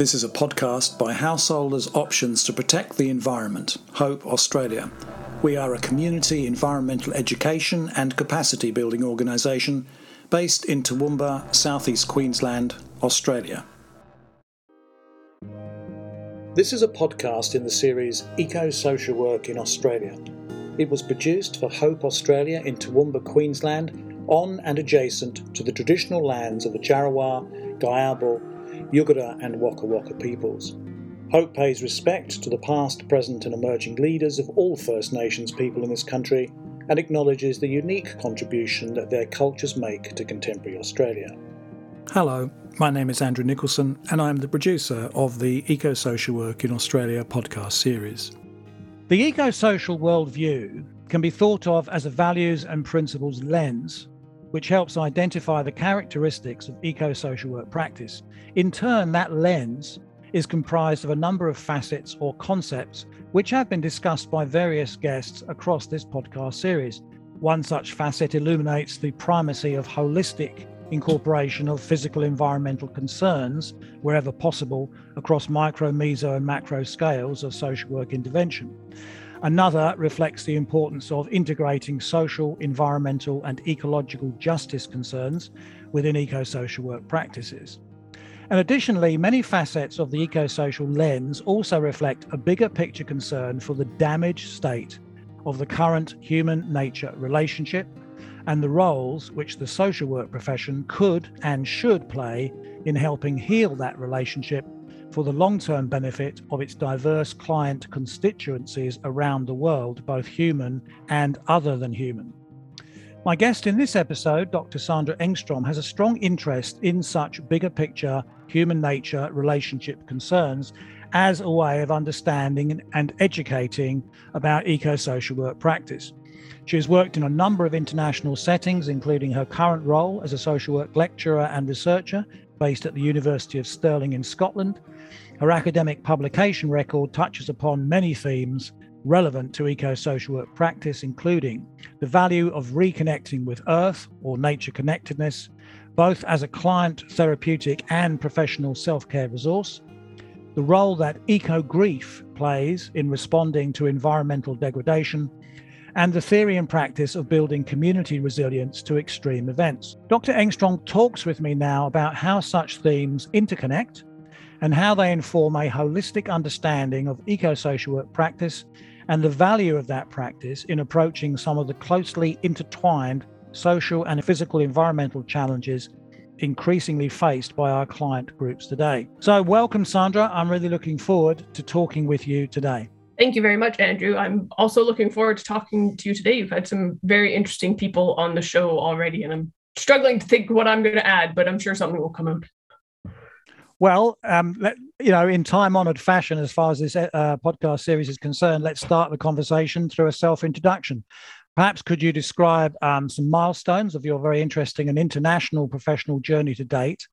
This is a podcast by Householders Options to Protect the Environment, Hope Australia. We are a community environmental education and capacity building organisation based in Toowoomba, southeast Queensland, Australia. This is a podcast in the series Eco Social Work in Australia. It was produced for Hope Australia in Toowoomba, Queensland, on and adjacent to the traditional lands of the Jarowair, Giabal, Yugara and Waka Waka peoples. Hope pays respect to the past, present, and emerging leaders of all First Nations people in this country and acknowledges the unique contribution that their cultures make to contemporary Australia. Hello, my name is Andrew Nicholson, and I'm the producer of the Eco Social Work in Australia podcast series. The eco social worldview can be thought of as a values and principles lens which helps identify the characteristics of eco social work practice. In turn, that lens is comprised of a number of facets or concepts which have been discussed by various guests across this podcast series. One such facet illuminates the primacy of holistic incorporation of physical environmental concerns wherever possible across micro, meso, and macro scales of social work intervention. Another reflects the importance of integrating social, environmental, and ecological justice concerns within eco social work practices. And additionally, many facets of the eco social lens also reflect a bigger picture concern for the damaged state of the current human nature relationship and the roles which the social work profession could and should play in helping heal that relationship for the long term benefit of its diverse client constituencies around the world, both human and other than human. My guest in this episode, Dr. Sandra Engstrom, has a strong interest in such bigger picture human nature relationship concerns as a way of understanding and educating about eco social work practice. She has worked in a number of international settings, including her current role as a social work lecturer and researcher based at the University of Stirling in Scotland. Her academic publication record touches upon many themes relevant to eco social work practice, including the value of reconnecting with Earth or nature connectedness, both as a client therapeutic and professional self care resource, the role that eco grief plays in responding to environmental degradation, and the theory and practice of building community resilience to extreme events. Dr. Engstrom talks with me now about how such themes interconnect and how they inform a holistic understanding of eco social work practice and the value of that practice in approaching some of the closely intertwined social and physical environmental challenges increasingly faced by our client groups today. So, welcome, Sandra. I'm really looking forward to talking with you today. Thank you very much, Andrew. I'm also looking forward to talking to you today. You've had some very interesting people on the show already, and I'm struggling to think what I'm going to add, but I'm sure something will come up. Well, um, let, you know, in time honored fashion, as far as this uh, podcast series is concerned, let's start the conversation through a self introduction. Perhaps could you describe um, some milestones of your very interesting and international professional journey to date?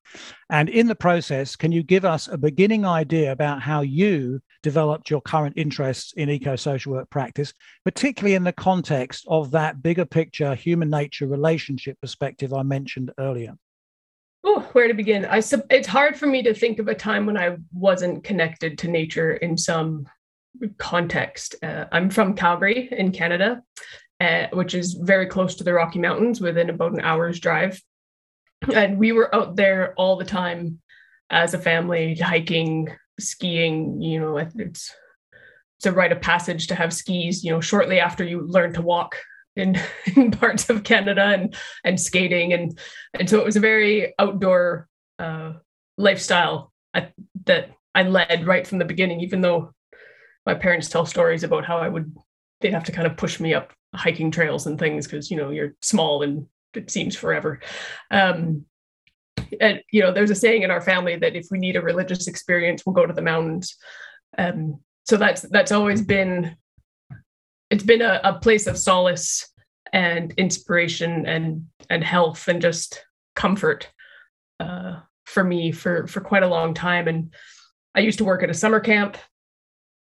And in the process, can you give us a beginning idea about how you developed your current interests in eco social work practice, particularly in the context of that bigger picture human nature relationship perspective I mentioned earlier? Oh, where to begin? I sub- it's hard for me to think of a time when I wasn't connected to nature in some context. Uh, I'm from Calgary in Canada, uh, which is very close to the Rocky Mountains, within about an hour's drive. And we were out there all the time as a family, hiking, skiing. You know, it's it's a rite of passage to have skis. You know, shortly after you learn to walk in, in parts of Canada, and and skating, and and so it was a very outdoor uh, lifestyle that I led right from the beginning. Even though my parents tell stories about how I would they'd have to kind of push me up hiking trails and things because you know you're small and it seems forever um, and you know there's a saying in our family that if we need a religious experience we'll go to the mountains um, so that's that's always been it's been a, a place of solace and inspiration and and health and just comfort uh, for me for for quite a long time and i used to work at a summer camp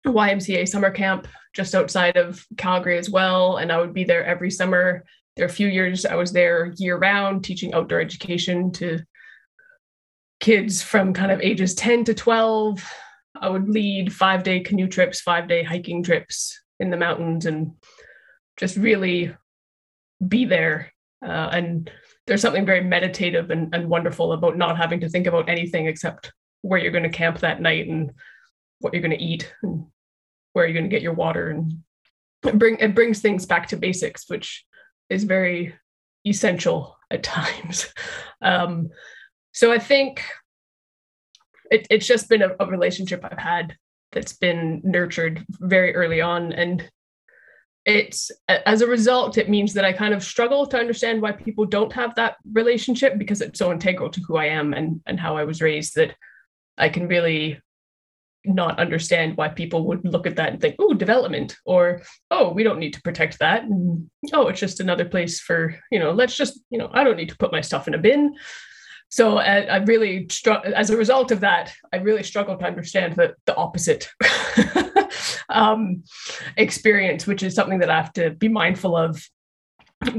YMCA summer camp just outside of Calgary as well. And I would be there every summer. There are a few years I was there year round teaching outdoor education to kids from kind of ages 10 to 12. I would lead five day canoe trips, five day hiking trips in the mountains, and just really be there. Uh, and there's something very meditative and, and wonderful about not having to think about anything except where you're going to camp that night and what you're going to eat and where you're going to get your water and it bring it brings things back to basics which is very essential at times um, so i think it, it's just been a, a relationship i've had that's been nurtured very early on. And it's as a result it means that i kind of struggle to understand why people don't have that relationship because it's so integral to who i am and and how i was raised that i can really not understand why people would look at that and think oh development or oh we don't need to protect that. And, oh it's just another place for you know let's just you know i don't need to put my stuff in a bin so I, I really struggle as a result of that i really struggle to understand the, the opposite um, experience which is something that i have to be mindful of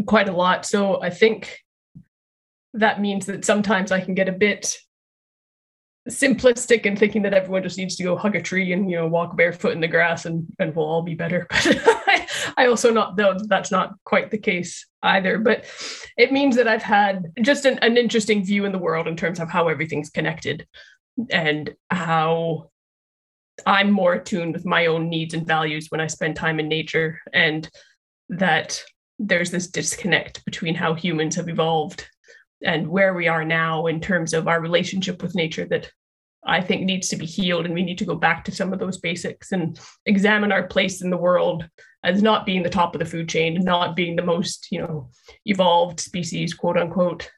quite a lot. So i think that means that sometimes i can get a bit simplistic in thinking that everyone just needs to go hug a tree and you know walk barefoot in the grass and and we'll all be better i also not though that's not quite the case either but it means that i've had just an, an interesting view in the world in terms of how everything's connected and how i'm more attuned with my own needs and values when i spend time in nature and that there's this disconnect between how humans have evolved and where we are now in terms of our relationship with nature that I think needs to be healed. And we need to go back to some of those basics and examine our place in the world as not being the top of the food chain and not being the most, you know, evolved species, quote unquote,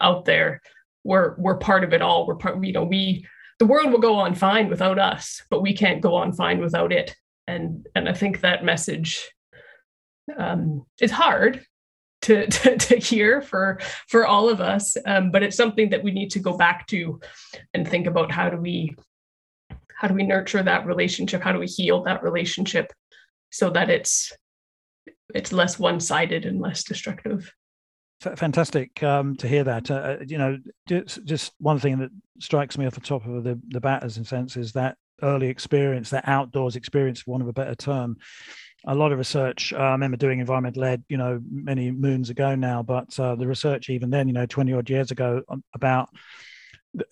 out there. We're we're part of it all. We're part, you know, we the world will go on fine without us, but we can't go on fine without it. And and I think that message um, is hard to, to, to hear for for all of us um, but it's something that we need to go back to and think about how do we how do we nurture that relationship how do we heal that relationship so that it's it's less one-sided and less destructive fantastic um, to hear that uh, uh, you know just, just one thing that strikes me off the top of the, the bat as in sense is that early experience that outdoors experience for want of a better term a lot of research. Uh, I remember doing environmental ed, you know, many moons ago now, but uh, the research even then, you know, 20 odd years ago um, about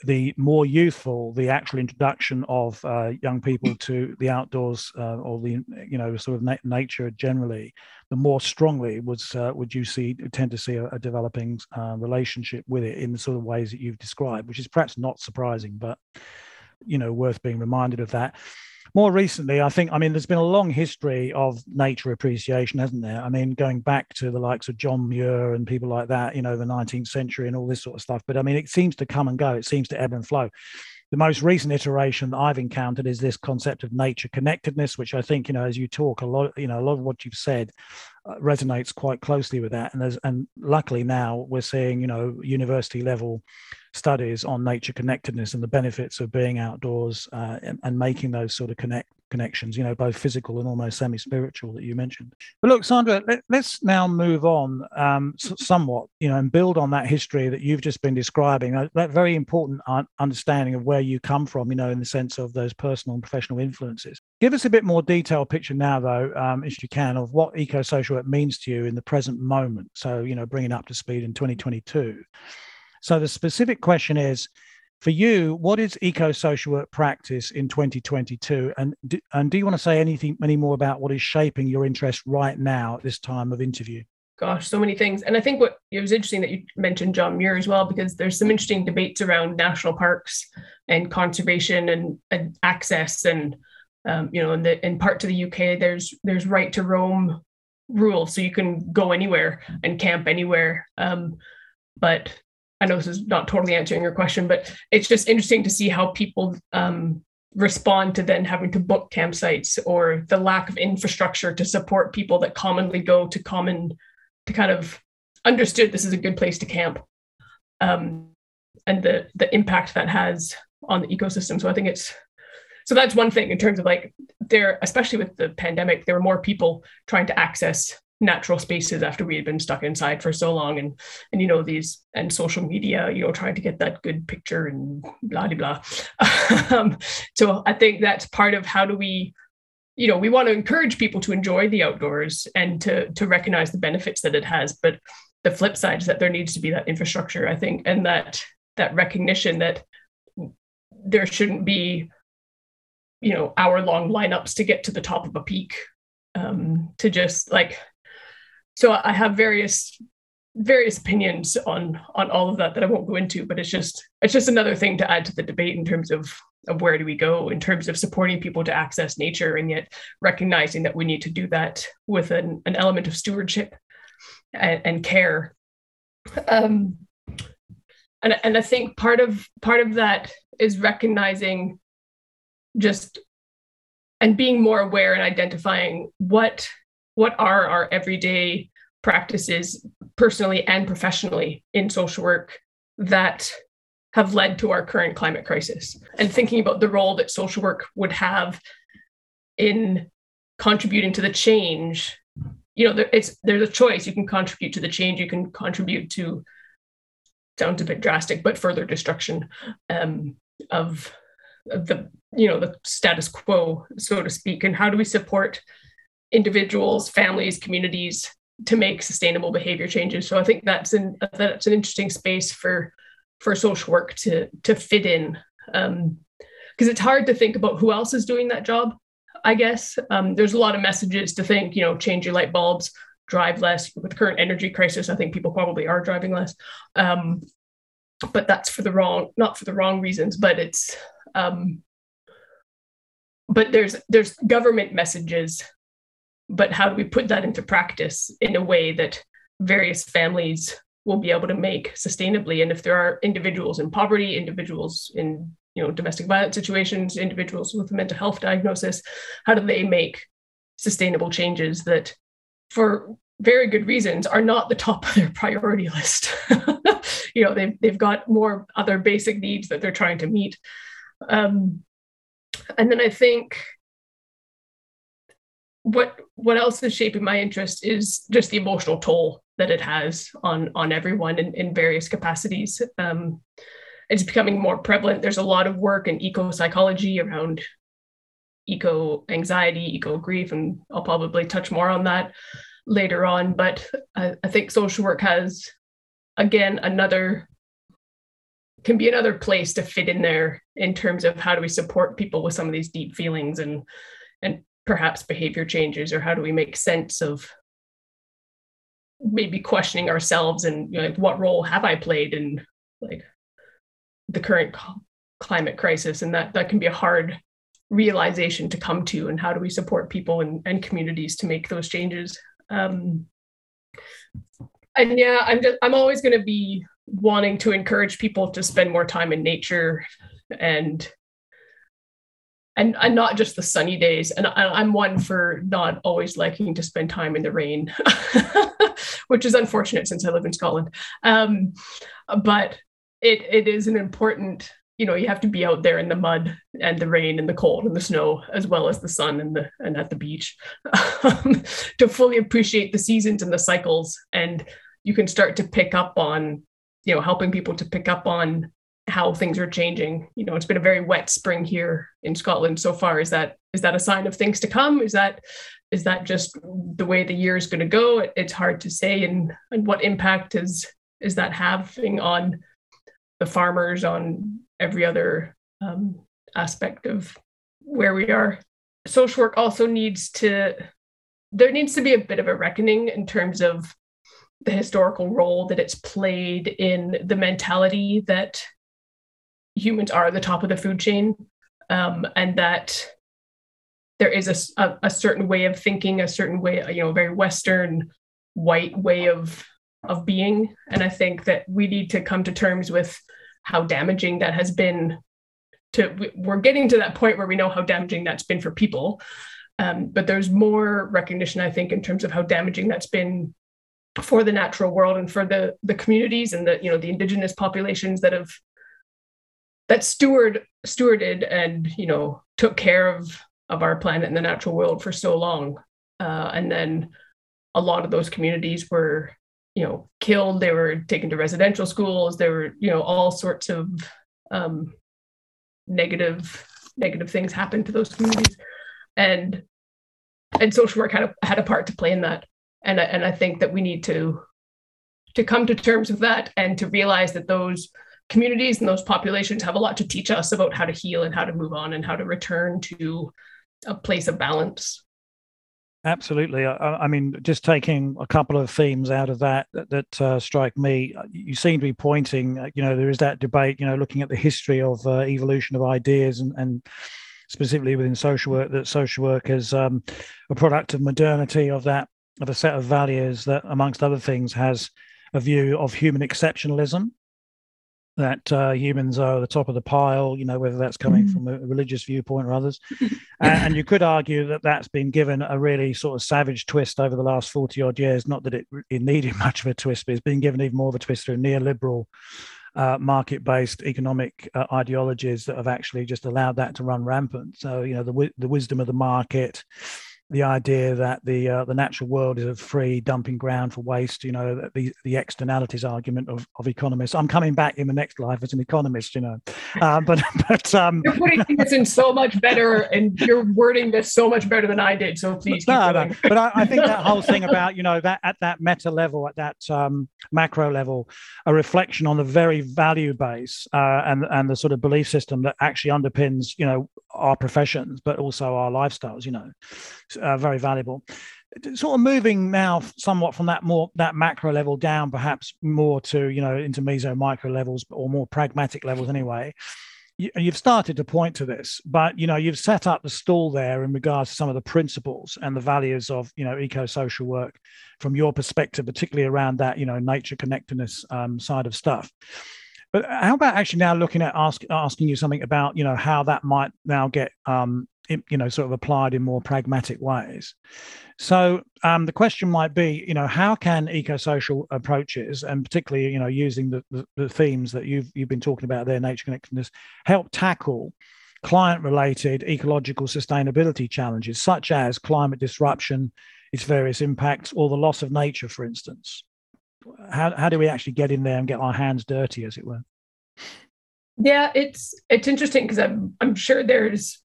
the more youthful the actual introduction of uh, young people to the outdoors uh, or the you know sort of na- nature generally the more strongly was uh, would you see tend to see a, a developing uh, relationship with it in the sort of ways that you've described which is perhaps not surprising but you know worth being reminded of that more recently, I think, I mean, there's been a long history of nature appreciation, hasn't there? I mean, going back to the likes of John Muir and people like that, you know, the 19th century and all this sort of stuff. But I mean, it seems to come and go, it seems to ebb and flow. The most recent iteration that I've encountered is this concept of nature connectedness, which I think, you know, as you talk a lot, you know, a lot of what you've said uh, resonates quite closely with that. And there's, and luckily now we're seeing, you know, university level studies on nature connectedness and the benefits of being outdoors uh, and, and, making those sort of connect connections, you know, both physical and almost semi-spiritual that you mentioned. But look, Sandra, let, us now move on um, somewhat, you know, and build on that history that you've just been describing, uh, that very important understanding of where you come from, you know, in the sense of those personal and professional influences. Give us a bit more detailed picture now, though, um, if you can, of what eco-social work means to you in the present moment. So, you know, bringing up to speed in 2022. So the specific question is for you, what is eco social work practice in 2022? And do, and do you want to say anything any more about what is shaping your interest right now at this time of interview? Gosh, so many things. And I think what it was interesting that you mentioned John Muir as well, because there's some interesting debates around national parks and conservation and, and access and um, you know, in the in part to the UK, there's there's right to roam rule, so you can go anywhere and camp anywhere. Um, but I know this is not totally answering your question, but it's just interesting to see how people um, respond to then having to book campsites or the lack of infrastructure to support people that commonly go to common to kind of understood this is a good place to camp um, and the the impact that has on the ecosystem. So I think it's so that's one thing in terms of like there, especially with the pandemic, there were more people trying to access natural spaces after we had been stuck inside for so long. And and you know these and social media you know trying to get that good picture and blah blah blah. Um, so i think that's part of how do we you know we want to encourage people to enjoy the outdoors and to to recognize the benefits that it has. But the flip side is that there needs to be that infrastructure i think and that that recognition that there shouldn't be you know hour long lineups to get to the top of a peak. Um, to just like so i have various various opinions on on all of that that i won't go into but it's just it's just another thing to add to the debate in terms of of where do we go in terms of supporting people to access nature and yet recognizing that we need to do that with an, an element of stewardship and, and care. Um, and, and i think part of part of that is recognizing just and being more aware and identifying what what are our everyday practices personally and professionally in social work that have led to our current climate crisis? And thinking about the role that social work would have in contributing to the change you know it's there's a choice. You can contribute to the change you can contribute to sounds a bit drastic but further destruction um, of, of the you know the status quo so to speak. And how do we support individuals families communities to make sustainable behavior changes. So i think that's an that's an interesting space for for social work to to fit in um because it's hard to think about who else is doing that job i guess. Um, there's a lot of messages to think you know change your light bulbs drive less. With the current energy crisis i think people probably are driving less. Um, but that's for the wrong not for the wrong reasons but it's um, but there's there's government messages but how do we put that into practice in a way that various families will be able to make sustainably? And if there are individuals in poverty individuals in you know domestic violence situations individuals with a mental health diagnosis how do they make sustainable changes that for very good reasons are not the top of their priority list? You know they've, they've got more other basic needs that they're trying to meet. Um, and then i think what what else is shaping my interest is just the emotional toll that it has on on everyone in, in various capacities. Um, it's becoming more prevalent. There's a lot of work in eco psychology around eco anxiety eco grief and i'll probably touch more on that later on but I, I think social work has again another can be another place to fit in there in terms of how do we support people with some of these deep feelings and and perhaps behavior changes or how do we make sense of maybe questioning ourselves and like what role have i played in like the current climate crisis? And that that can be a hard realization to come to and how do we support people and, and communities to make those changes? Um, and yeah i'm just i'm always going to be wanting to encourage people to spend more time in nature and and, and not just the sunny days. And I, am one for not always liking to spend time in the rain, which is unfortunate since I live in Scotland. Um, but it it is an important, you know, you have to be out there in the mud and the rain and the cold and the snow, as well as the sun and the and at the beach, to fully appreciate the seasons and the cycles. And you can start to pick up on, you know, helping people to pick up on how things are changing. You know, it's been a very wet spring here in Scotland so far. Is that is that a sign of things to come? Is that is that just the way the year is going to go? It's hard to say. And and what impact is is that having on the farmers, on every other um, aspect of where we are? Social work also needs to. There needs to be a bit of a reckoning in terms of the historical role that it's played in the mentality that humans are at the top of the food chain um, and that there is a, a, a, certain way of thinking a certain way you know very western white way of of being. And i think that we need to come to terms with how damaging that has been to we're getting to that point where we know how damaging that's been for people. Um, but there's more recognition i think in terms of how damaging that's been for the natural world and for the the communities and the you know the indigenous populations that have that steward stewarded and you know took care of of our planet and the natural world for so long. Uh, and then a lot of those communities were you know killed. They were taken to residential schools. There were you know all sorts of um, negative negative things happened to those communities. And and social work had a had a part to play in that. And and I think that we need to to come to terms with that and to realize that those communities and those populations have a lot to teach us about how to heal and how to move on and how to return to a place of balance Absolutely. I, I, mean, just taking a couple of themes out of that that, that uh, strike me, you seem to be pointing. Uh, you know, there is that debate. You know, looking at the history of uh, evolution of ideas and, and specifically within social work, that social work is um, a product of modernity of that of a set of values that, amongst other things, has a view of human exceptionalism that uh, humans are at the top of the pile, you know, whether that's coming mm. from a religious viewpoint or others. and, and, you could argue that that's been given a really sort of savage twist over the last 40 odd years. Not that it, it needed much of a twist, but it's been given even more of a twist through neoliberal. Uh, market-based economic uh, ideologies that have actually just allowed that to run rampant. So you know the the wisdom of the market, the idea that the uh, the natural world is a free dumping ground for waste. You know, the the externalities argument of, of economists. I'm coming back in the next life as an economist. You know, uh, but but um, you're putting this in so much better, and you're wording this so much better than I did. So please, no, no. But I, I, think that whole thing about you know that at that meta level, at that um, macro level, a reflection on the very value base uh, and and the sort of belief system that actually underpins you know our professions, but also our lifestyles. You know uh, very valuable. Sort of moving now somewhat from that more that macro level down, perhaps more to you know into meso micro levels or more pragmatic levels anyway. You, you've started to point to this, but you know you've set up the stall there in regards to some of the principles and the values of you know eco-social work from your perspective, particularly around that you know nature connectedness um, side of stuff. But how about actually now looking at ask, asking you something about you know how that might now get um, you know sort of applied in more pragmatic ways. So um, the question might be you know how can eco-social approaches and particularly you know using the, the, the themes that you've you've been talking about there nature connectedness help tackle client related ecological sustainability challenges such as climate disruption its various impacts or the loss of nature for instance? How, how do we actually get in there and get our hands dirty as it were? Yeah it's it's interesting because i'm i'm sure there's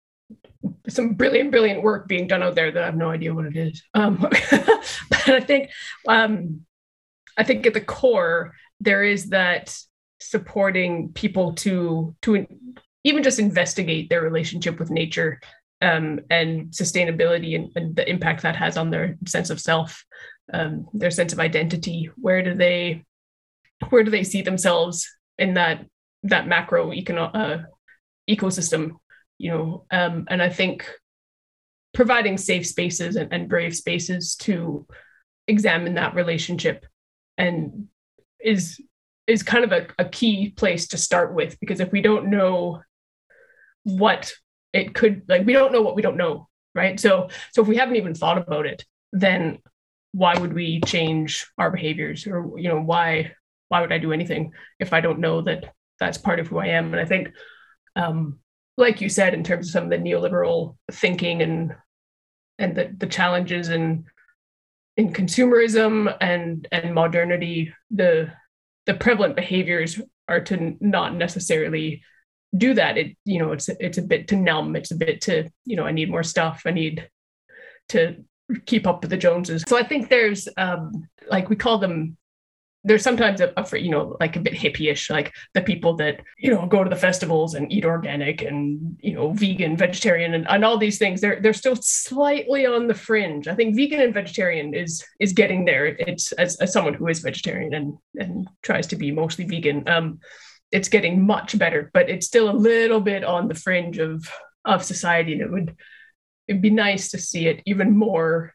some brilliant, brilliant work being done out there that I have no idea what it is. Um, but I think, um, I think at the core there is that supporting people to to even just investigate their relationship with nature um, and sustainability and, and, the impact that has on their sense of self, um, their sense of identity. Where do they where do they see themselves in that that macro econo- uh, ecosystem you know um, and i think providing safe spaces and, and brave spaces to examine that relationship and is is kind of a, a key place to start with because if we don't know what it could like we don't know what we don't know right? So so if we haven't even thought about it then why would we change our behaviors or you know why why would i do anything if i don't know that that's part of who i am? And i think um like you said, in terms of some of the neoliberal thinking and and the, the challenges in in consumerism and and modernity, the the prevalent behaviors are to not necessarily do that. It you know it's it's a bit to numb. It's a bit to you know I need more stuff. I need to keep up with the Joneses. So I think there's um like we call them there's sometimes a, a, you know like a bit hippie-ish like the people that you know go to the festivals and eat organic and you know vegan vegetarian and, and all these things. They're they're still slightly on the fringe. I think vegan and vegetarian is is getting there. It's as, as someone who is vegetarian and and tries to be mostly vegan um it's getting much better but it's still a little bit on the fringe of of society and it would it'd be nice to see it even more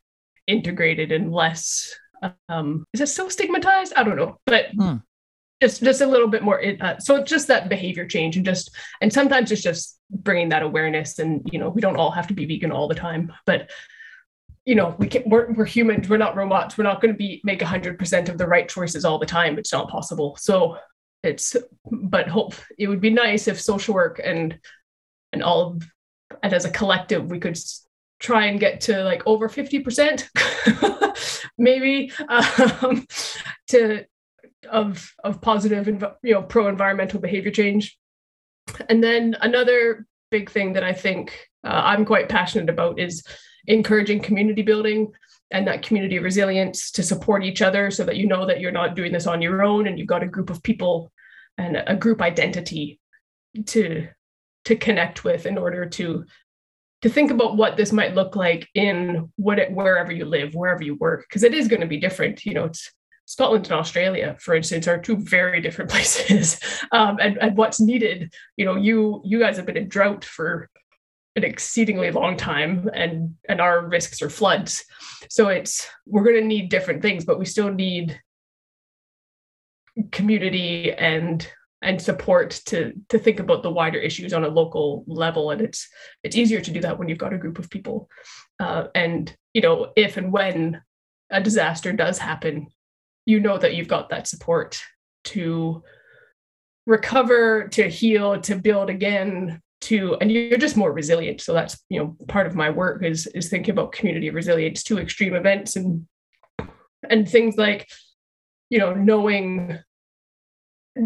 integrated and less um, is it still stigmatized? I don't know, but hmm. just just a little bit more. Uh, so just that behavior change and just and sometimes it's just bringing that awareness. And you know, we don't all have to be vegan all the time, but you know, we can we're, we're humans. We're not robots. We're not going to be make hundred percent of the right choices all the time. It's not possible. So it's but hope it would be nice if social work and and all of and as a collective we could try and get to like over 50% maybe um, to of of positive you know pro environmental behavior change. And then another big thing that i think uh, i'm quite passionate about is encouraging community building and that community resilience to support each other so that you know that you're not doing this on your own and you've got a group of people and a group identity to to connect with in order to to think about what this might look like in what it, wherever you live wherever you work because it is going to be different you know it's Scotland and Australia, for instance, are two very different places. Um, and, and what's needed, you know, you you guys have been in drought for an exceedingly long time and and our risks are floods so it's we're going to need different things but we still need community and and support to to think about the wider issues on a local level. And it's it's easier to do that when you've got a group of people. Uh, and you know if and when a disaster does happen you know that you've got that support to recover to heal to build again to and you're just more resilient. So that's you know part of my work is is thinking about community resilience to extreme events and and things like you know knowing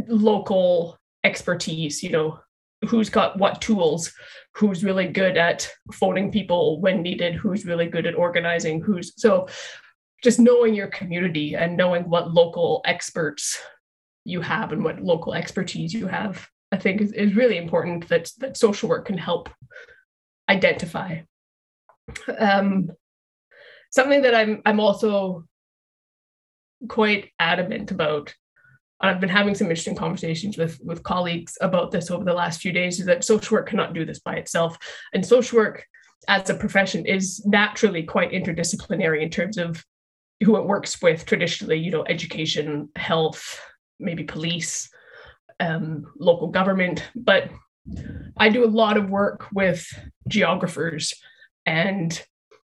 local expertise you know who's got what tools who's really good at phoning people when needed who's really good at organizing who's so just knowing your community and knowing what local experts you have and what local expertise you have I think is, is really important that that social work can help identify. Um, something that I'm I'm also quite adamant about. I've been having some interesting conversations with with colleagues about this over the last few days. Is that social work cannot do this by itself, and social work as a profession is naturally quite interdisciplinary in terms of who it works with traditionally. You know, education, health, maybe police, um, local government, but I do a lot of work with geographers and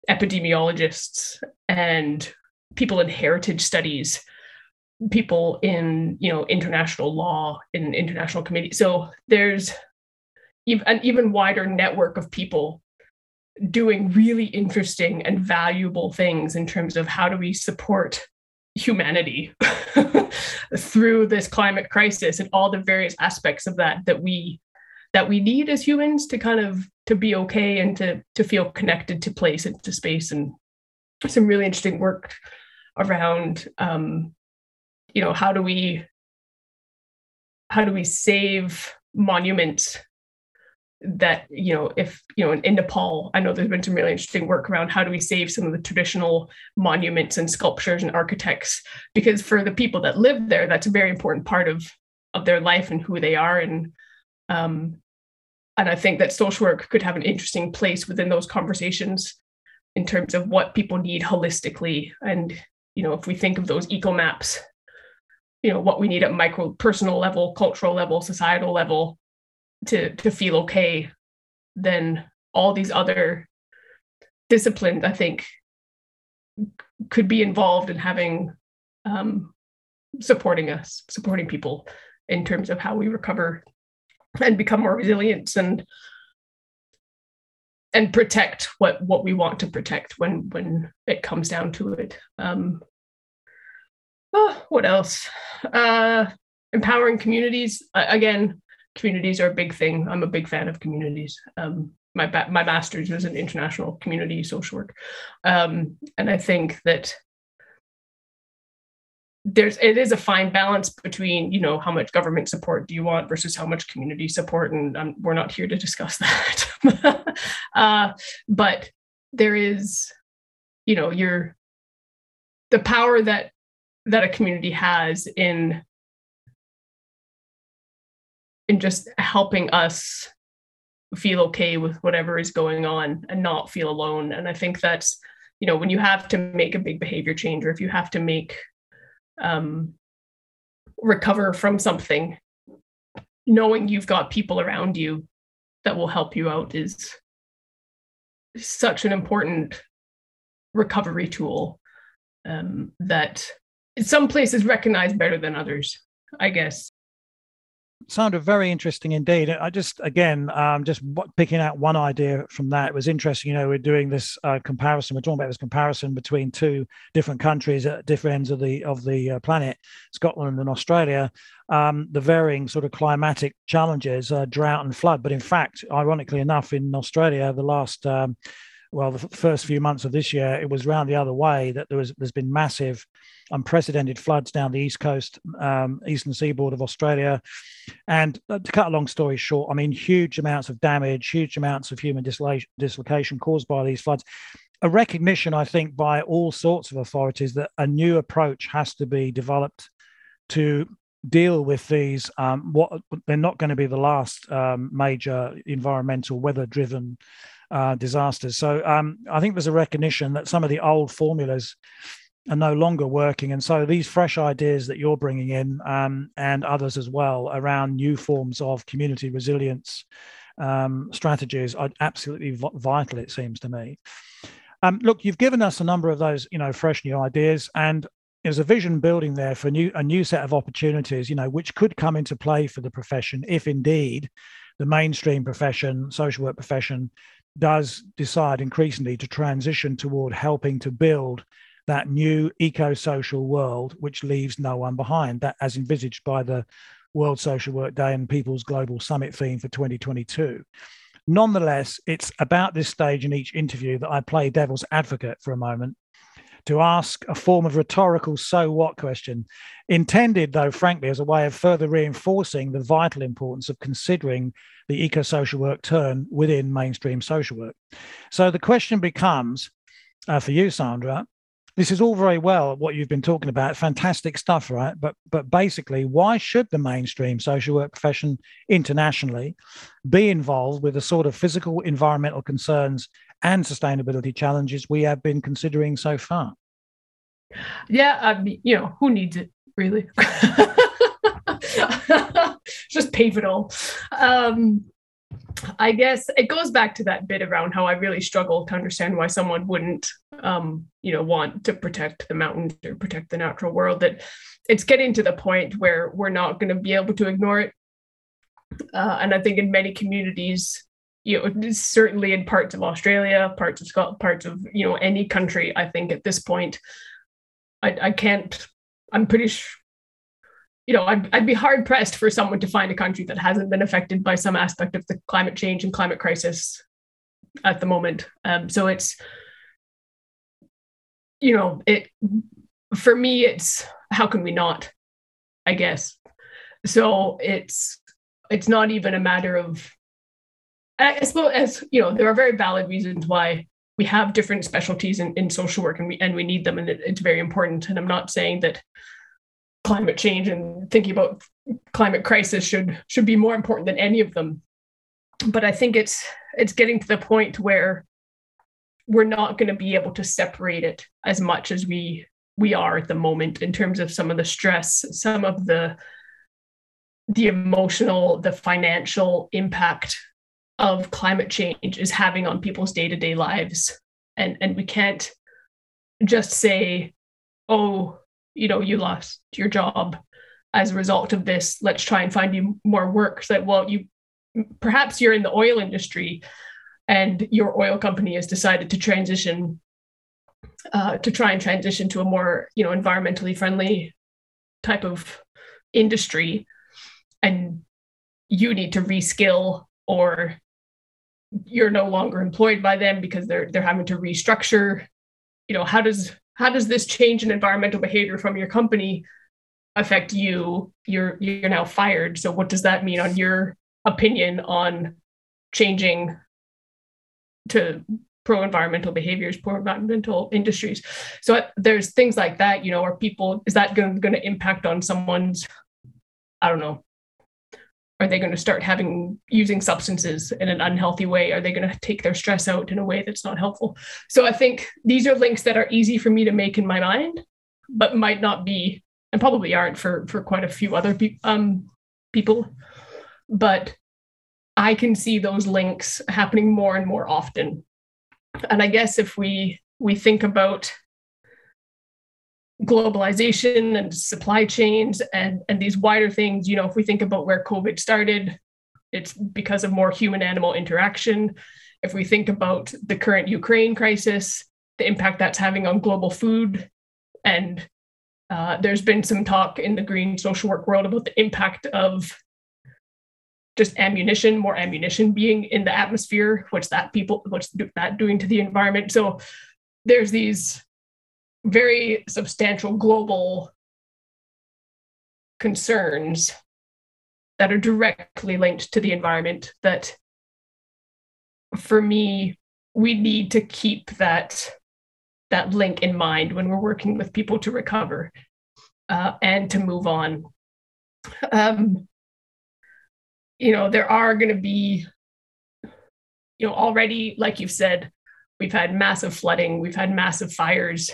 epidemiologists and people in heritage studies people in you know international law in international committee. So there's an even wider network of people doing really interesting and valuable things in terms of how do we support humanity through this climate crisis and all the various aspects of that that we that we need as humans to kind of to be okay and to to feel connected to place and to space and some really interesting work around um you know how do we how do we save monuments that you know if you know in, in, nepal i know there's been some really interesting work around how do we save some of the traditional monuments and sculptures and architects because for the people that live there that's a very important part of of their life and who they are. And um and i think that social work could have an interesting place within those conversations in terms of what people need holistically. And you know if we think of those eco maps you know what we need at micro personal level cultural level societal level to to feel okay then all these other disciplines i think could be involved in having um, supporting us supporting people in terms of how we recover and become more resilient and and protect what what we want to protect when when it comes down to it. Um oh, what else uh empowering communities uh, again communities are a big thing. I'm a big fan of communities. Um, my ba- my master's was in international community social work, um, and I think that there's it is a fine balance between you know how much government support do you want versus how much community support, and um, we're not here to discuss that. uh, but there is, you know, your the power that that a community has in in just helping us feel okay with whatever is going on and not feel alone. And I think that's, you know, when you have to make a big behavior change or if you have to make um, recover from something, knowing you've got people around you that will help you out is such an important recovery tool um, that some places recognize better than others, I guess. sounded very interesting indeed. I just, again, um, just picking out one idea from that. It was interesting. You know, we're doing this uh, comparison. We're talking about this comparison between two different countries at different ends of the of the uh, planet, Scotland and Australia. Um, the varying sort of climatic challenges, uh, drought and flood. But in fact, ironically enough, in Australia, the last um, well, the first few months of this year, it was round the other way that there was there's been massive, unprecedented floods down the east coast, um, eastern seaboard of Australia, and uh, to cut a long story short, I mean, huge amounts of damage, huge amounts of human dislocation caused by these floods. A recognition, I think, by all sorts of authorities that a new approach has to be developed to deal with these. Um, what they're not going to be the last um, major environmental weather-driven uh, disasters. So um, I think there's a recognition that some of the old formulas are no longer working. And so these fresh ideas that you're bringing in um, and others as well around new forms of community resilience um, strategies are absolutely vital, it seems to me. Um, look, you've given us a number of those, you know, fresh new ideas, and there's a vision building there for new a new set of opportunities, you know, which could come into play for the profession if indeed the mainstream profession, social work profession, does decide increasingly to transition toward helping to build that new eco-social world which leaves no one behind that as envisaged by the world social work day and people's global summit theme for 2022 nonetheless it's about this stage in each interview that i play devil's advocate for a moment to ask a form of rhetorical so what question, intended, though, frankly, as a way of further reinforcing the vital importance of considering the eco social work turn within mainstream social work. So the question becomes uh, for you, Sandra. This is all very well what you've been talking about, fantastic stuff, right? But but basically, why should the mainstream social work profession internationally be involved with the sort of physical environmental concerns and sustainability challenges we have been considering so far. Yeah, I mean, you know, who needs it really? Just pave it all. Um, I guess it goes back to that bit around how I really struggle to understand why someone wouldn't, um, you know, want to protect the mountains or protect the natural world. That it's getting to the point where we're not going to be able to ignore it. Uh, and I think in many communities, you know, certainly in parts of Australia, parts of Scotland, parts of you know any country. I think at this point, I, I can't. I'm pretty sure. You know, I'd, I'd be hard pressed for someone to find a country that hasn't been affected by some aspect of the climate change and climate crisis at the moment. Um, so it's, you know, it for me, it's how can we not? I guess. So it's it's not even a matter of I suppose as you know, there are very valid reasons why we have different specialties in, in social work and we and we need them and it, it's very important. And I'm not saying that climate change and thinking about climate crisis should should be more important than any of them. But I think it's it's getting to the point where we're not going to be able to separate it as much as we we are at the moment in terms of some of the stress, some of the the emotional, the financial impact of climate change is having on people's day-to-day lives and and we can't just say oh you know you lost your job as a result of this. Let's try and find you more work. So that well you perhaps you're in the oil industry and your oil company has decided to transition uh, to try and transition to a more you know environmentally friendly type of industry. And you need to reskill or you're no longer employed by them because they're they're having to restructure. You know how does how does this change in environmental behavior from your company affect you? You're you're now fired. So what does that mean on your opinion on changing to pro environmental behaviors pro environmental industries? So there's things like that you know are people is that going to impact on someone's i don't know are they going to start having using substances in an unhealthy way? Are they going to take their stress out in a way that's not helpful? So i think these are links that are easy for me to make in my mind but might not be and probably aren't for for quite a few other pe- um, people. But i can see those links happening more and more often. And i guess if we we think about globalization and supply chains and and these wider things you know if we think about where covid started it's because of more human animal interaction if we think about the current ukraine crisis the impact that's having on global food and uh, there's been some talk in the green social work world about the impact of just ammunition, more ammunition being in the atmosphere. What's that people? What's that doing to the environment? So there's these very substantial global concerns that are directly linked to the environment that for me we need to keep that that link in mind when we're working with people to recover uh, and to move on. Um, you know, there are going to be, you know, already, like you've said, we've had massive flooding, we've had massive fires.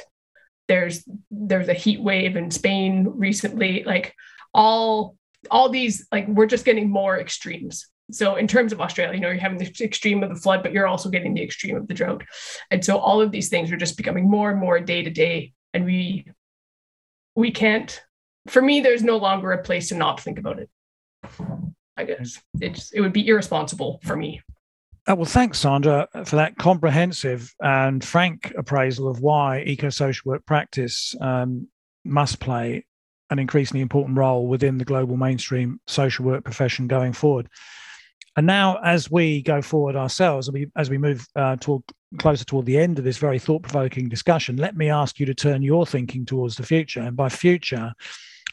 There's there's a heat wave in Spain recently. Like all all these, like we're just getting more extremes. So in terms of australia you know you're having the extreme of the flood but you're also getting the extreme of the drought. And so all of these things are just becoming more and more day to day and we we can't for me there's no longer a place to not think about it. I guess it's it would be irresponsible for me uh, well, thanks, Sandra, for that comprehensive and frank appraisal of why eco-social work practice um, must play an increasingly important role within the global mainstream social work profession going forward. And now, as we go forward ourselves, as we, as we move uh, toward, closer toward the end of this very thought provoking discussion, let me ask you to turn your thinking towards the future. And by future,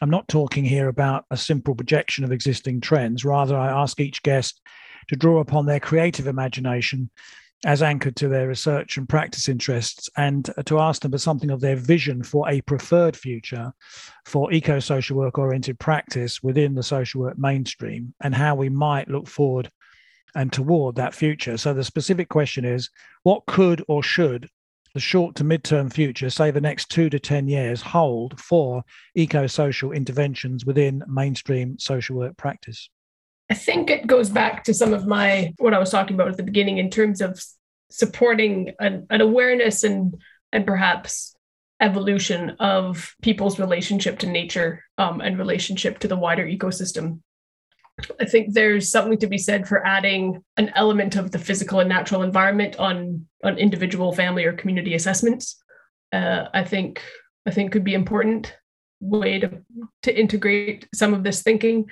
I'm not talking here about a simple projection of existing trends. Rather, I ask each guest to draw upon their creative imagination as anchored to their research and practice interests, and to ask them for something of their vision for a preferred future for eco social work oriented practice within the social work mainstream, and how we might look forward and toward that future. So the specific question is what could or should the short to mid-term future, say the next two to 10 years, hold for eco social interventions within mainstream social work practice? I think it goes back to some of my what I was talking about at the beginning in terms of supporting an, an awareness and and perhaps evolution of people's relationship to nature um, and relationship to the wider ecosystem. I think there's something to be said for adding an element of the physical and natural environment on on individual, family, or community assessments. Uh, I think I think could be important way to to integrate some of this thinking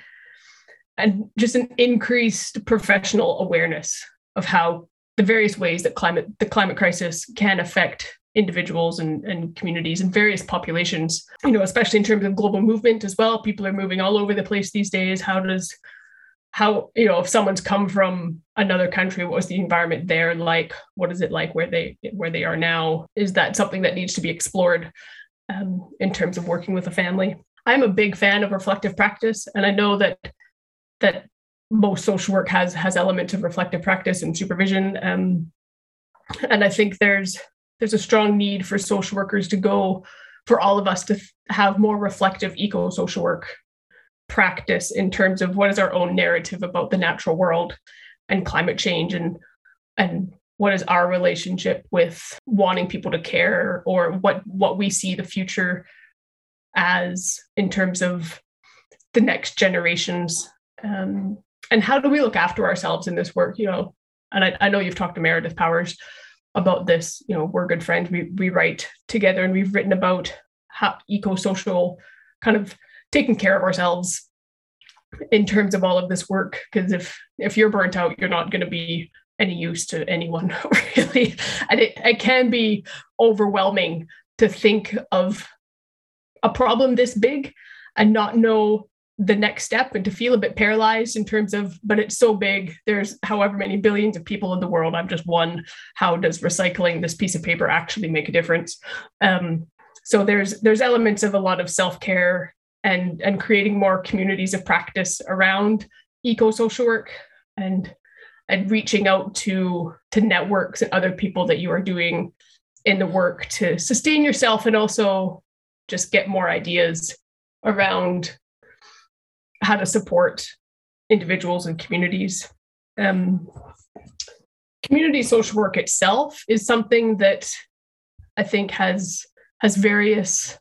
and just an increased professional awareness of how the various ways that climate the climate crisis can affect individuals and, and communities and various populations you know especially in terms of global movement as well. People are moving all over the place these days. How does how you know if someone's come from another country what was the environment there like? What is it like where they where they are now? Is that something that needs to be explored um, in terms of working with a family? I'm a big fan of reflective practice and i know that that most social work has has elements of reflective practice and supervision. Um, and i think there's there's a strong need for social workers to go for all of us to have more reflective eco social work practice in terms of what is our own narrative about the natural world and climate change and and what is our relationship with wanting people to care or what what we see the future as in terms of the next generations um, and how do we look after ourselves in this work you know? And I, I know you've talked to meredith powers about this you know we're good friends we, we write together and we've written about how eco-social kind of taking care of ourselves in terms of all of this work because if if you're burnt out you're not going to be any use to anyone really. And it, it can be overwhelming to think of a problem this big and not know the next step and to feel a bit paralyzed in terms of but it's so big. There's however many billions of people in the world. I'm just one. How does recycling this piece of paper actually make a difference? Um, so there's there's elements of a lot of self-care and and creating more communities of practice around eco social work and and reaching out to to networks and other people that you are doing in the work to sustain yourself and also just get more ideas around how to support individuals and communities. Um, community social work itself is something that I think has has various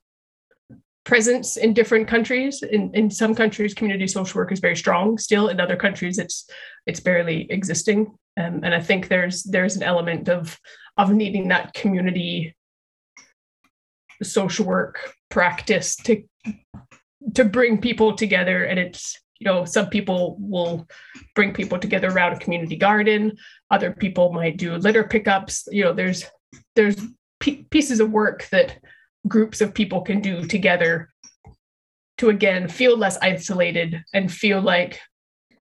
presence in different countries. In in some countries, community social work is very strong still. In other countries, it's it's barely existing. Um, and I think there's there's an element of of needing that community social work practice to to bring people together. And it's you know some people will bring people together around a community garden. Other people might do litter pickups. You know, there's there's pieces of work that groups of people can do together to again feel less isolated and feel like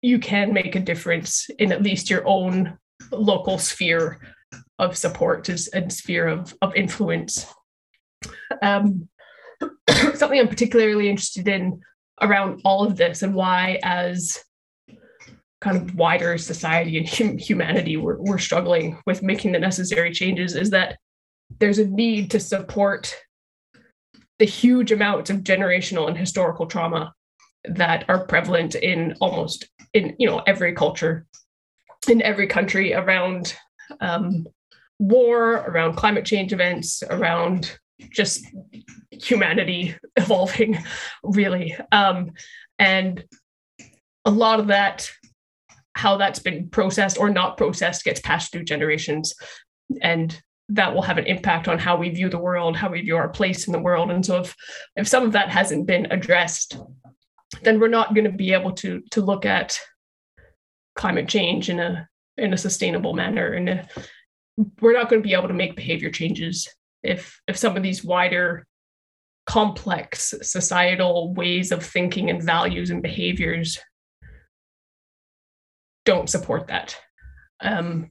you can make a difference in at least your own local sphere of support and sphere of, of influence. Um, something I'm particularly interested in around all of this and why, as kind of wider society and hum- humanity, we're, we're struggling with making the necessary changes is that there's a need to support the huge amounts of generational and historical trauma that are prevalent in almost in you know every culture in every country around um, war around climate change events around just humanity evolving really um, and a lot of that how that's been processed or not processed gets passed through generations and that will have an impact on how we view the world, how we view our place in the world. And so if if some of that hasn't been addressed, then we're not going to be able to to look at climate change in a in a sustainable manner. And we're not going to be able to make behavior changes if if some of these wider complex societal ways of thinking and values and behaviors don't support that. Um,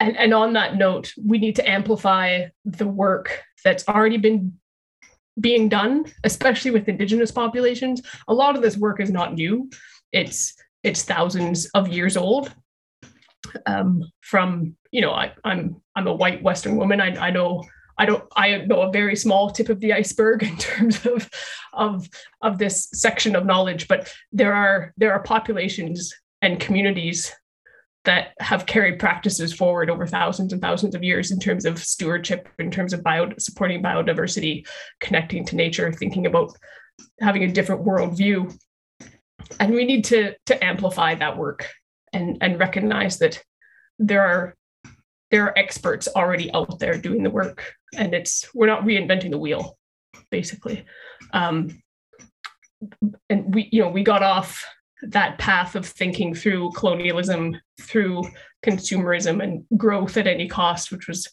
and, and on that note, we need to amplify the work that's already been being done, especially with indigenous populations. A lot of this work is not new. It's it's thousands of years old. Um, from you know, I, I'm I'm a white Western woman. I, I know I don't I know a very small tip of the iceberg in terms of of of this section of knowledge, but there are there are populations and communities that have carried practices forward over thousands and thousands of years in terms of stewardship, in terms of bio, supporting biodiversity, connecting to nature, thinking about having a different worldview. And we need to, to amplify that work and, and recognize that there are there are experts already out there doing the work and it's we're not reinventing the wheel basically um, and we you know we got off that path of thinking through colonialism, through consumerism and growth at any cost, which was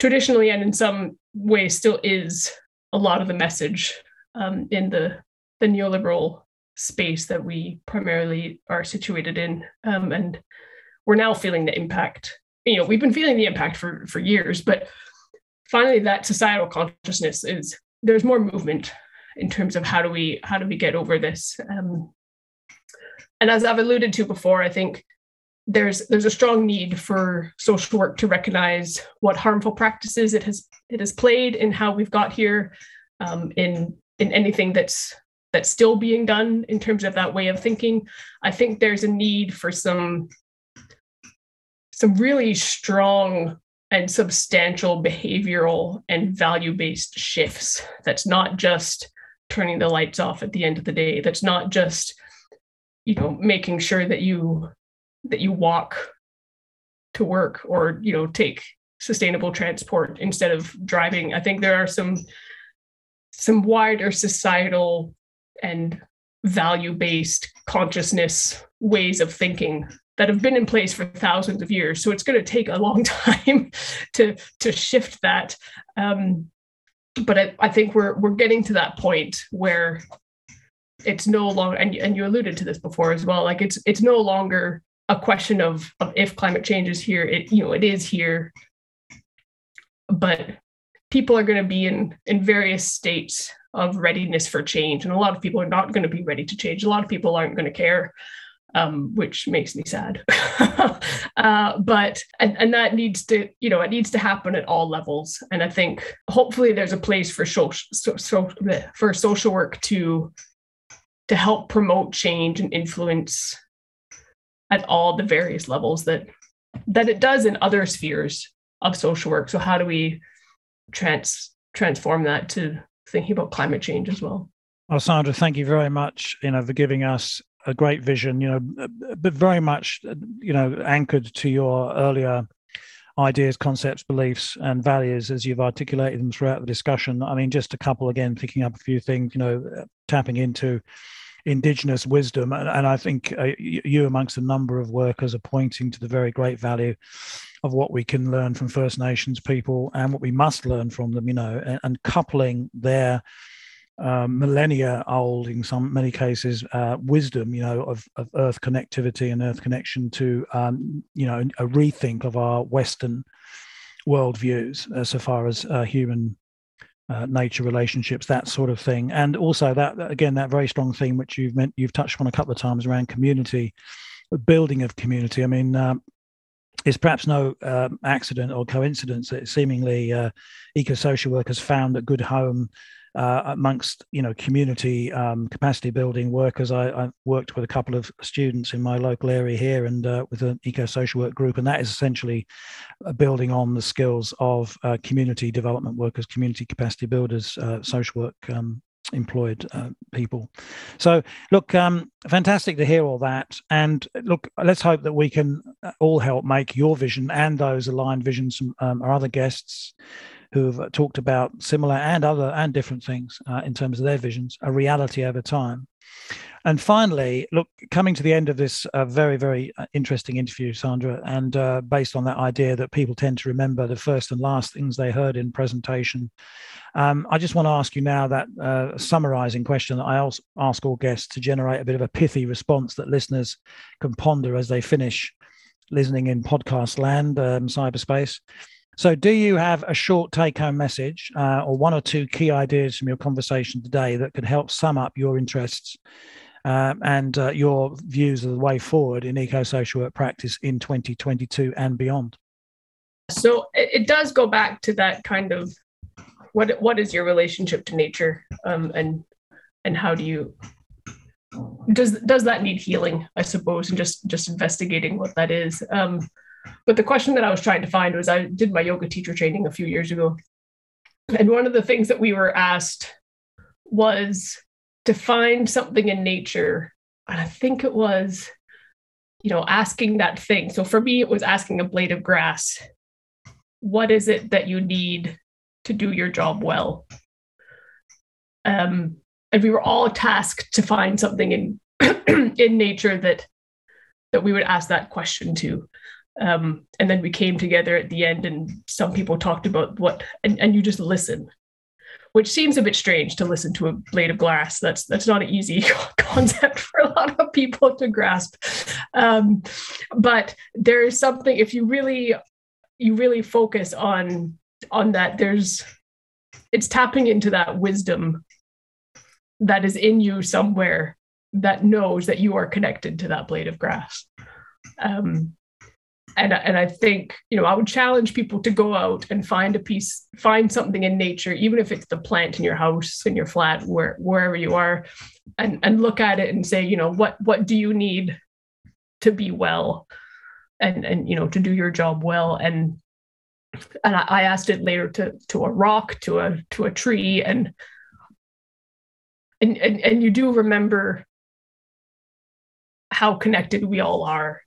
traditionally and in some ways still is a lot of the message um, in the the neoliberal space that we primarily are situated in, um, and we're now feeling the impact. You know, we've been feeling the impact for for years, but finally, that societal consciousness is there's more movement in terms of how do we how do we get over this um, and as I've alluded to before, I think there's there's a strong need for social work to recognize what harmful practices it has it has played in how we've got here, um, in in anything that's that's still being done in terms of that way of thinking. I think there's a need for some some really strong and substantial behavioral and value based shifts. That's not just turning the lights off at the end of the day. That's not just you know making sure that you that you walk to work or you know take sustainable transport instead of driving i think there are some some wider societal and value based consciousness ways of thinking that have been in place for thousands of years. So it's going to take a long time to to shift that. Um, but I, I think we're we're getting to that point where it's no longer and, and you alluded to this before as well like it's it's no longer a question of of if climate change is here it you know it is here. But people are going to be in in various states of readiness for change and a lot of people are not going to be ready to change. A lot of people aren't going to care um, which makes me sad. Uh, but and, and that needs to you know it needs to happen at all levels. And i think hopefully there's a place for social so, so, for social work to to help promote change and influence at all the various levels that that it does in other spheres of social work. So how do we trans transform that to thinking about climate change as well. Well, Sandra, thank you very much, you know, for giving us a great vision, you know, but very much, you know, anchored to your earlier ideas, concepts, beliefs, and values as you've articulated them throughout the discussion. I mean, just a couple again, picking up a few things, you know, tapping into indigenous wisdom. And, and I think uh, you, amongst a number of workers, are pointing to the very great value of what we can learn from First Nations people and what we must learn from them, you know, and, and coupling their um, millennia old, in some many cases, uh, wisdom, you know, of, of Earth connectivity and Earth connection to, um, you know, a rethink of our Western worldviews uh, so far as uh, human uh, nature relationships, that sort of thing, and also that again that very strong theme which you've meant you've touched on a couple of times around community, building of community. I mean. Um, it's perhaps no um, accident or coincidence that seemingly uh, eco-social workers found that good home uh, amongst you know community um, capacity building workers. I, I, worked with a couple of students in my local area here and uh, with an eco social work group, and that is essentially uh, building on the skills of uh, community development workers, community capacity builders, uh, social work. Um, employed uh, people so look um, fantastic to hear all that and look let's hope that we can all help make your vision and those aligned visions from um, our other guests who've talked about similar and other and different things uh, in terms of their visions, a reality over time. And finally, look, coming to the end of this uh, very, very uh, interesting interview, Sandra, and uh, based on that idea that people tend to remember the first and last things they heard in presentation, um, I just want to ask you now that uh, summarizing question that I also ask all guests to generate a bit of a pithy response that listeners can ponder as they finish listening in podcast land, um, cyberspace. So, do you have a short take home message uh, or one or two key ideas from your conversation today that could help sum up your interests uh, and uh, your views of the way forward in eco social work practice in 2022 and beyond? So, it does go back to that kind of what what is your relationship to nature um, and and how do you does does that need healing i suppose and just just investigating what that is um, but the question that I was trying to find was I did my yoga teacher training a few years ago. And one of the things that we were asked was to find something in nature. And I think it was, you know, asking that thing. So for me, it was asking a blade of grass, what is it that you need to do your job well? Um, and we were all tasked to find something in in nature that that we would ask that question to um, and then we came together at the end and some people talked about what and, and you just listen which seems a bit strange to listen to a blade of glass. That's that's not an easy concept for a lot of people to grasp. Um, but there is something if you really you really focus on on that there's it's tapping into that wisdom that is in you somewhere that knows that you are connected to that blade of grass. Um, and and I think you know I would challenge people to go out and find a piece, find something in nature, even if it's the plant in your house, in your flat, where wherever you are, and and look at it and say, you know, what what do you need to be well, and and you know to do your job well, and and I, I asked it later to to a rock, to a to a tree, and and and, and you do remember how connected we all are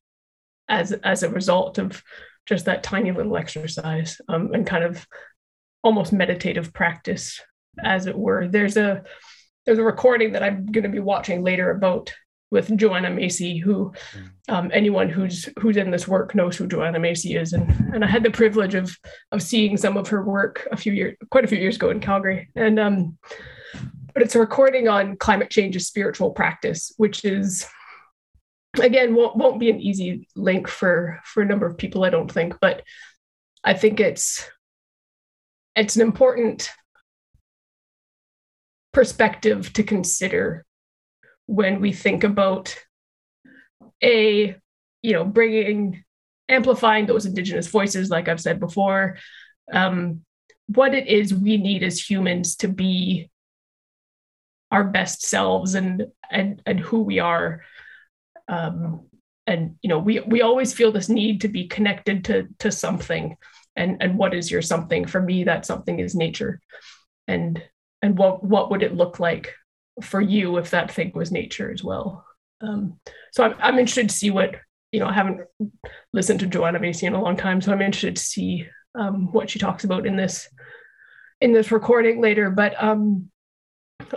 as as a result of just that tiny little exercise um, and kind of almost meditative practice as it were. There's a there's a recording that i'm going to be watching later about with joanna macy who mm. um, anyone who's who's in this work knows who joanna macy is. And and i had the privilege of of seeing some of her work a few years quite a few years ago in calgary. And um but it's a recording on climate change as spiritual practice which is again won't, won't be an easy link for for a number of people i don't think but i think it's it's an important perspective to consider when we think about a you know bringing amplifying those indigenous voices like i've said before um, what it is we need as humans to be our best selves and and and who we are um, and you know we we always feel this need to be connected to to something. And and what is your something? For me that something is nature. And and what what would it look like for you if that thing was nature as well? Um, so I'm, I'm interested to see what you know i haven't listened to joanna macy in a long time so i'm interested to see um, what she talks about in this in this recording later. But um,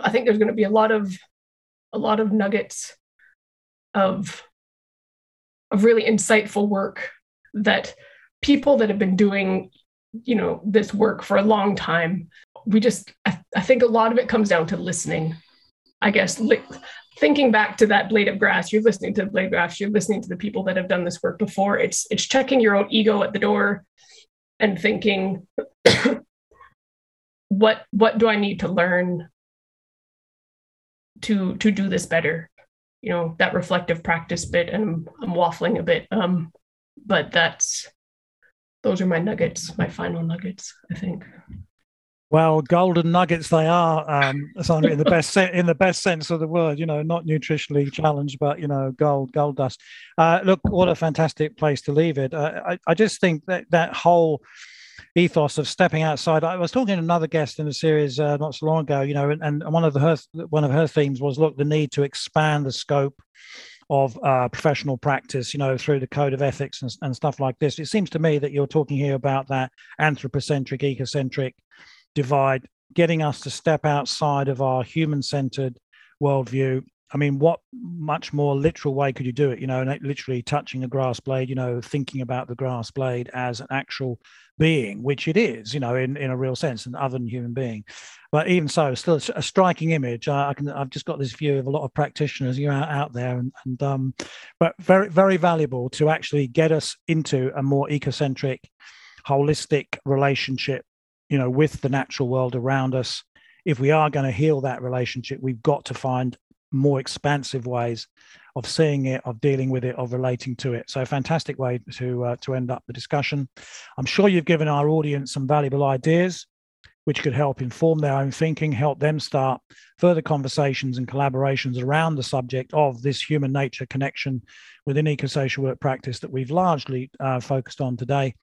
i think there's going to be a lot of a lot of nuggets of of really insightful work that people that have been doing you know this work for a long time we just I, I think a lot of it comes down to listening i guess li- thinking back to that blade of grass you're listening to the blade of grass you're listening to the people that have done this work before. It's it's checking your own ego at the door and thinking what what do i need to learn to to do this better you know that reflective practice bit and i'm, I'm waffling a bit um but that's those are my nuggets my final nuggets i think well, golden nuggets they are, um, in the best se- in the best sense of the word. You know, not nutritionally challenged, but you know, gold, gold dust. Uh, look, what a fantastic place to leave it. Uh, I, I just think that that whole ethos of stepping outside. I was talking to another guest in the series uh, not so long ago, you know, and, and one of the her one of her themes was look the need to expand the scope of uh, professional practice, you know, through the code of ethics and, and stuff like this. It seems to me that you're talking here about that anthropocentric, ecocentric divide, getting us to step outside of our human centered worldview. I mean, what much more literal way could you do it? You know, literally touching a grass blade, you know, thinking about the grass blade as an actual being, which it is, you know, in, in a real sense, an other than human being. But even so, still a striking image. I can, I've just got this view of a lot of practitioners you know, out there, and, and um, but very, very valuable to actually get us into a more ecocentric, holistic relationship you know, with the natural world around us. If we are going to heal that relationship, we've got to find more expansive ways of seeing it, of dealing with it, of relating to it. So, a fantastic way to uh, to end up the discussion. I'm sure you've given our audience some valuable ideas, which could help inform their own thinking, help them start further conversations and collaborations around the subject of this human nature connection within eco-social work practice that we've largely uh, focused on today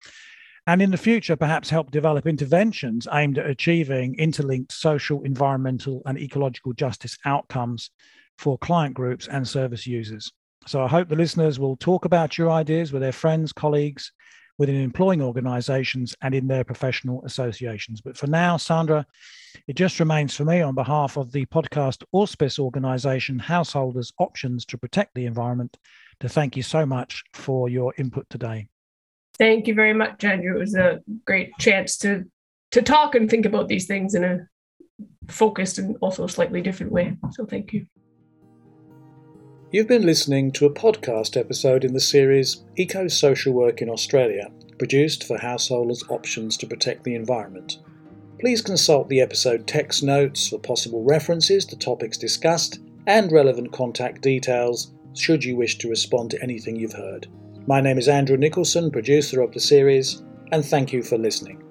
and in the future perhaps help develop interventions aimed at achieving interlinked social, environmental, and ecological justice outcomes for client groups and service users. So I hope the listeners will talk about your ideas with their friends, colleagues, within employing organizations and in their professional associations. But for now, Sandra, it just remains for me on behalf of the podcast auspice organization Householders Options to Protect the Environment to thank you so much for your input today. Thank you very much, Andrew. It was a great chance to to talk and think about these things in a focused and also slightly different way. So thank you. You've been listening to a podcast episode in the series Eco Social Work in Australia, produced for householders' options to protect the environment. Please consult the episode text notes for possible references to topics discussed and relevant contact details should you wish to respond to anything you've heard. My name is Andrew Nicholson, producer of the series, and thank you for listening.